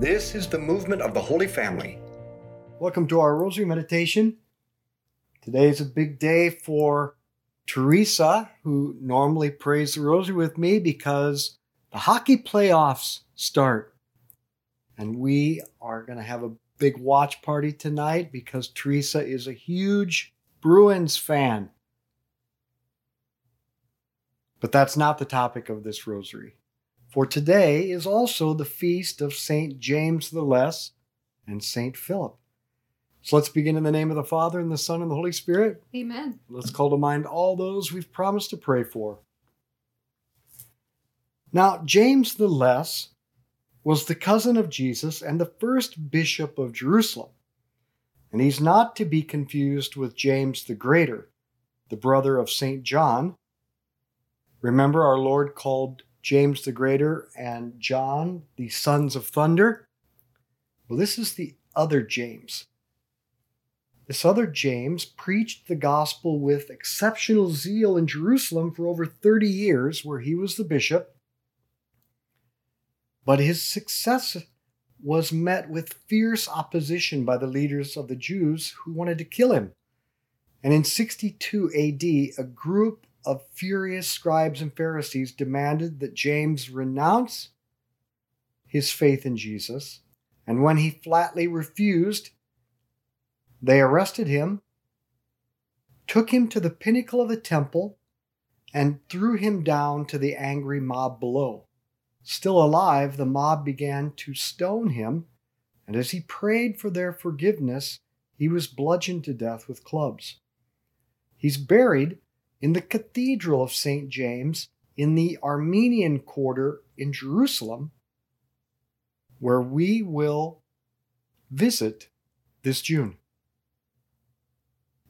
This is the movement of the Holy Family. Welcome to our Rosary Meditation. Today is a big day for Teresa, who normally prays the Rosary with me because the hockey playoffs start. And we are going to have a big watch party tonight because Teresa is a huge Bruins fan. But that's not the topic of this rosary. For today is also the feast of St. James the Less and St. Philip. So let's begin in the name of the Father, and the Son, and the Holy Spirit. Amen. Let's call to mind all those we've promised to pray for. Now, James the Less was the cousin of Jesus and the first bishop of Jerusalem. And he's not to be confused with James the Greater, the brother of St. John. Remember, our Lord called James the Greater and John the sons of thunder? Well, this is the other James. This other James preached the gospel with exceptional zeal in Jerusalem for over 30 years, where he was the bishop. But his success was met with fierce opposition by the leaders of the Jews who wanted to kill him. And in 62 AD, a group of furious scribes and Pharisees demanded that James renounce his faith in Jesus. And when he flatly refused, they arrested him, took him to the pinnacle of the temple, and threw him down to the angry mob below. Still alive, the mob began to stone him, and as he prayed for their forgiveness, he was bludgeoned to death with clubs. He's buried in the Cathedral of St. James in the Armenian quarter in Jerusalem, where we will visit this June.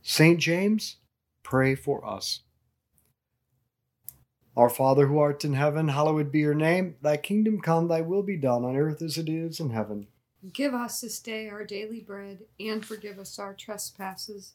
St. James, pray for us. Our Father who art in heaven, hallowed be your name. Thy kingdom come, thy will be done on earth as it is in heaven. Give us this day our daily bread, and forgive us our trespasses,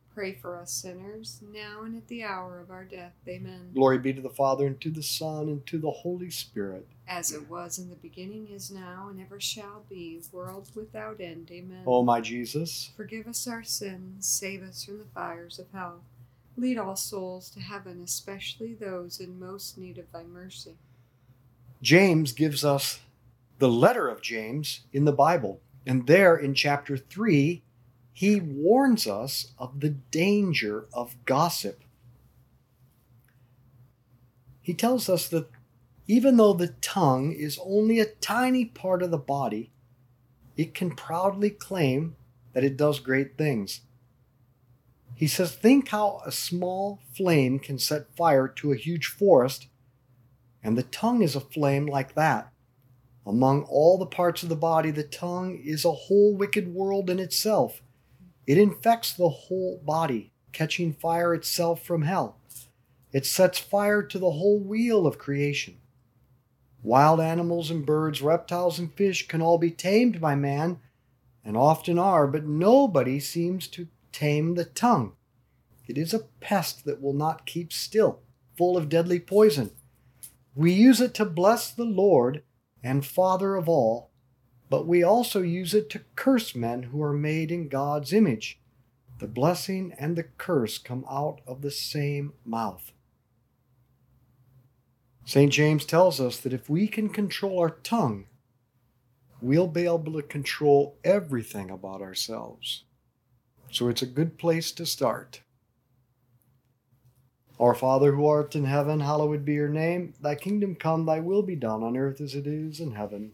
pray for us sinners, now and at the hour of our death. Amen. Glory be to the Father, and to the Son, and to the Holy Spirit. As it was in the beginning, is now, and ever shall be, world without end. Amen. O my Jesus, Forgive us our sins, save us from the fires of hell. Lead all souls to heaven, especially those in most need of thy mercy. James gives us the letter of James in the Bible. And there in chapter 3, he warns us of the danger of gossip. He tells us that even though the tongue is only a tiny part of the body, it can proudly claim that it does great things. He says, Think how a small flame can set fire to a huge forest, and the tongue is a flame like that. Among all the parts of the body, the tongue is a whole wicked world in itself. It infects the whole body, catching fire itself from hell. It sets fire to the whole wheel of creation. Wild animals and birds, reptiles and fish can all be tamed by man, and often are, but nobody seems to tame the tongue. It is a pest that will not keep still, full of deadly poison. We use it to bless the Lord and Father of all, but we also use it to curse men who are made in God's image. The blessing and the curse come out of the same mouth. St. James tells us that if we can control our tongue, we'll be able to control everything about ourselves. So it's a good place to start. Our Father who art in heaven, hallowed be your name. Thy kingdom come, thy will be done on earth as it is in heaven.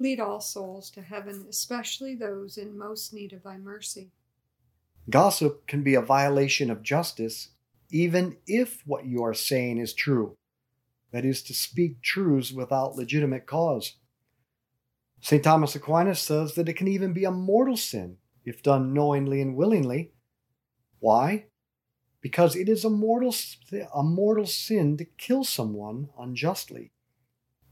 Lead all souls to heaven, especially those in most need of thy mercy. Gossip can be a violation of justice, even if what you are saying is true that is, to speak truths without legitimate cause. St. Thomas Aquinas says that it can even be a mortal sin if done knowingly and willingly. Why? Because it is a mortal, a mortal sin to kill someone unjustly,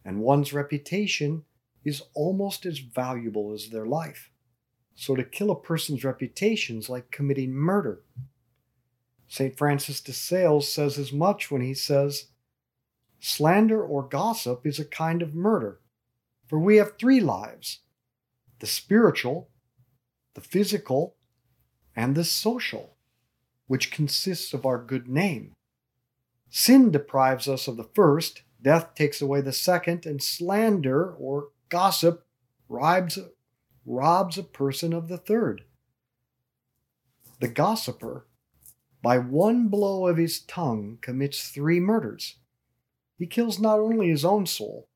and one's reputation is almost as valuable as their life. So to kill a person's reputation is like committing murder. St. Francis de Sales says as much when he says, Slander or gossip is a kind of murder, for we have three lives the spiritual, the physical, and the social, which consists of our good name. Sin deprives us of the first Death takes away the second, and slander or gossip robs, robs a person of the third. The gossiper, by one blow of his tongue, commits three murders. He kills not only his own soul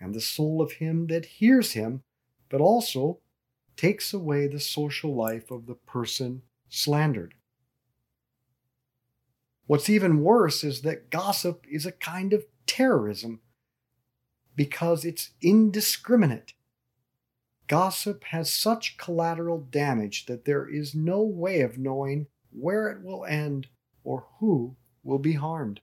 and the soul of him that hears him, but also takes away the social life of the person slandered. What's even worse is that gossip is a kind of terrorism because it's indiscriminate. Gossip has such collateral damage that there is no way of knowing where it will end or who will be harmed.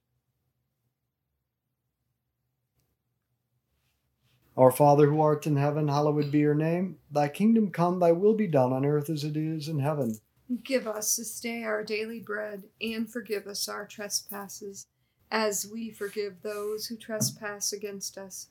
Our Father who art in heaven, hallowed be your name. Thy kingdom come, thy will be done on earth as it is in heaven. Give us this day our daily bread, and forgive us our trespasses, as we forgive those who trespass against us.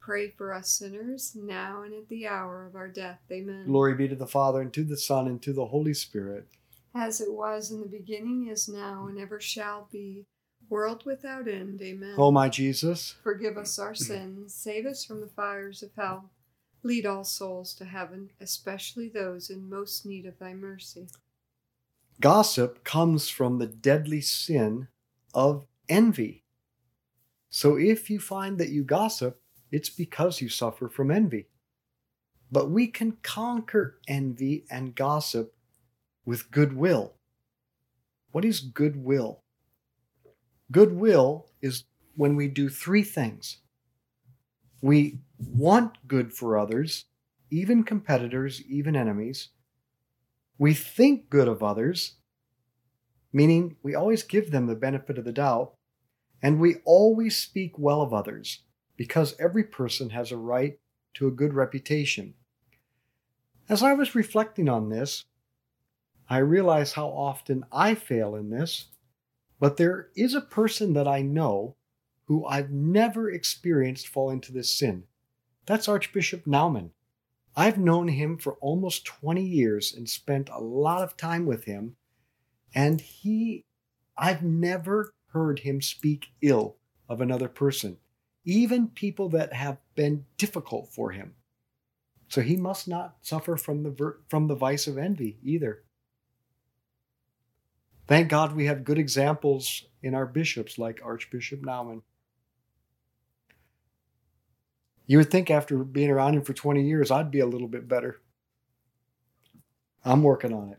pray for us sinners, now and at the hour of our death. Amen. Glory be to the Father, and to the Son, and to the Holy Spirit. As it was in the beginning, is now, and ever shall be, world without end. Amen. O my Jesus, Forgive us our sins, save us from the fires of hell. Lead all souls to heaven, especially those in most need of thy mercy. gossip comes from the deadly sin of envy. So if you find that you gossip, it's because you suffer from envy. But we can conquer envy and gossip with goodwill. What is goodwill? Goodwill is when we do three things we want good for others, even competitors, even enemies. We think good of others, meaning we always give them the benefit of the doubt, and we always speak well of others because every person has a right to a good reputation. As I was reflecting on this, I realize how often I fail in this, but there is a person that I know who I've never experienced fall into this sin. That's Archbishop Naumann. I've known him for almost 20 years and spent a lot of time with him, and he, I've never heard him speak ill of another person, even people that have been difficult for him. So he must not suffer from the from the vice of envy either. Thank God we have good examples in our bishops like Archbishop Naumann. You would think after being around him for 20 years, I'd be a little bit better. I'm working on it.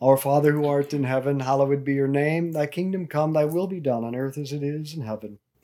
Our Father who art in heaven, hallowed be your name. Thy kingdom come, thy will be done on earth as it is in heaven.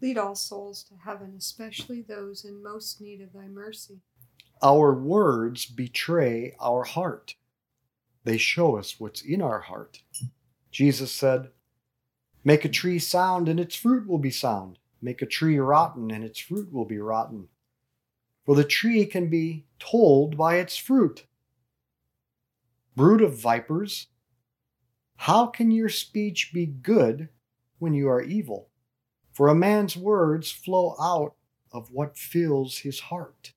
Lead all souls to heaven, especially those in most need of thy mercy. our words betray our heart. They show us what's in our heart. Jesus said, Make a tree sound, and its fruit will be sound. Make a tree rotten, and its fruit will be rotten. For the tree can be told by its fruit. Brood of vipers, how can your speech be good when you are evil? For a man's words flow out of what fills his heart.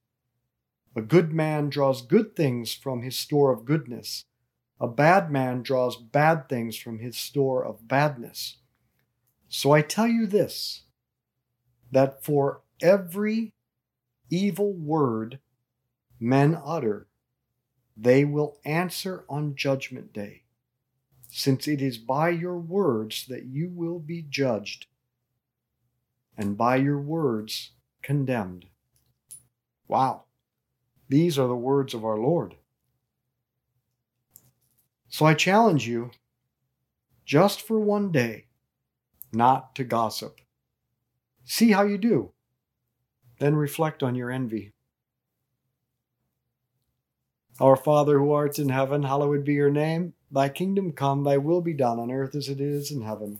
A good man draws good things from his store of goodness. A bad man draws bad things from his store of badness. So I tell you this that for every evil word men utter, they will answer on Judgment Day, since it is by your words that you will be judged, and by your words condemned. Wow. These are the words of our Lord. So I challenge you, just for one day, not to gossip. See how you do. Then reflect on your envy. Our Father who art in heaven, hallowed be your name. Thy kingdom come, thy will be done on earth as it is in heaven.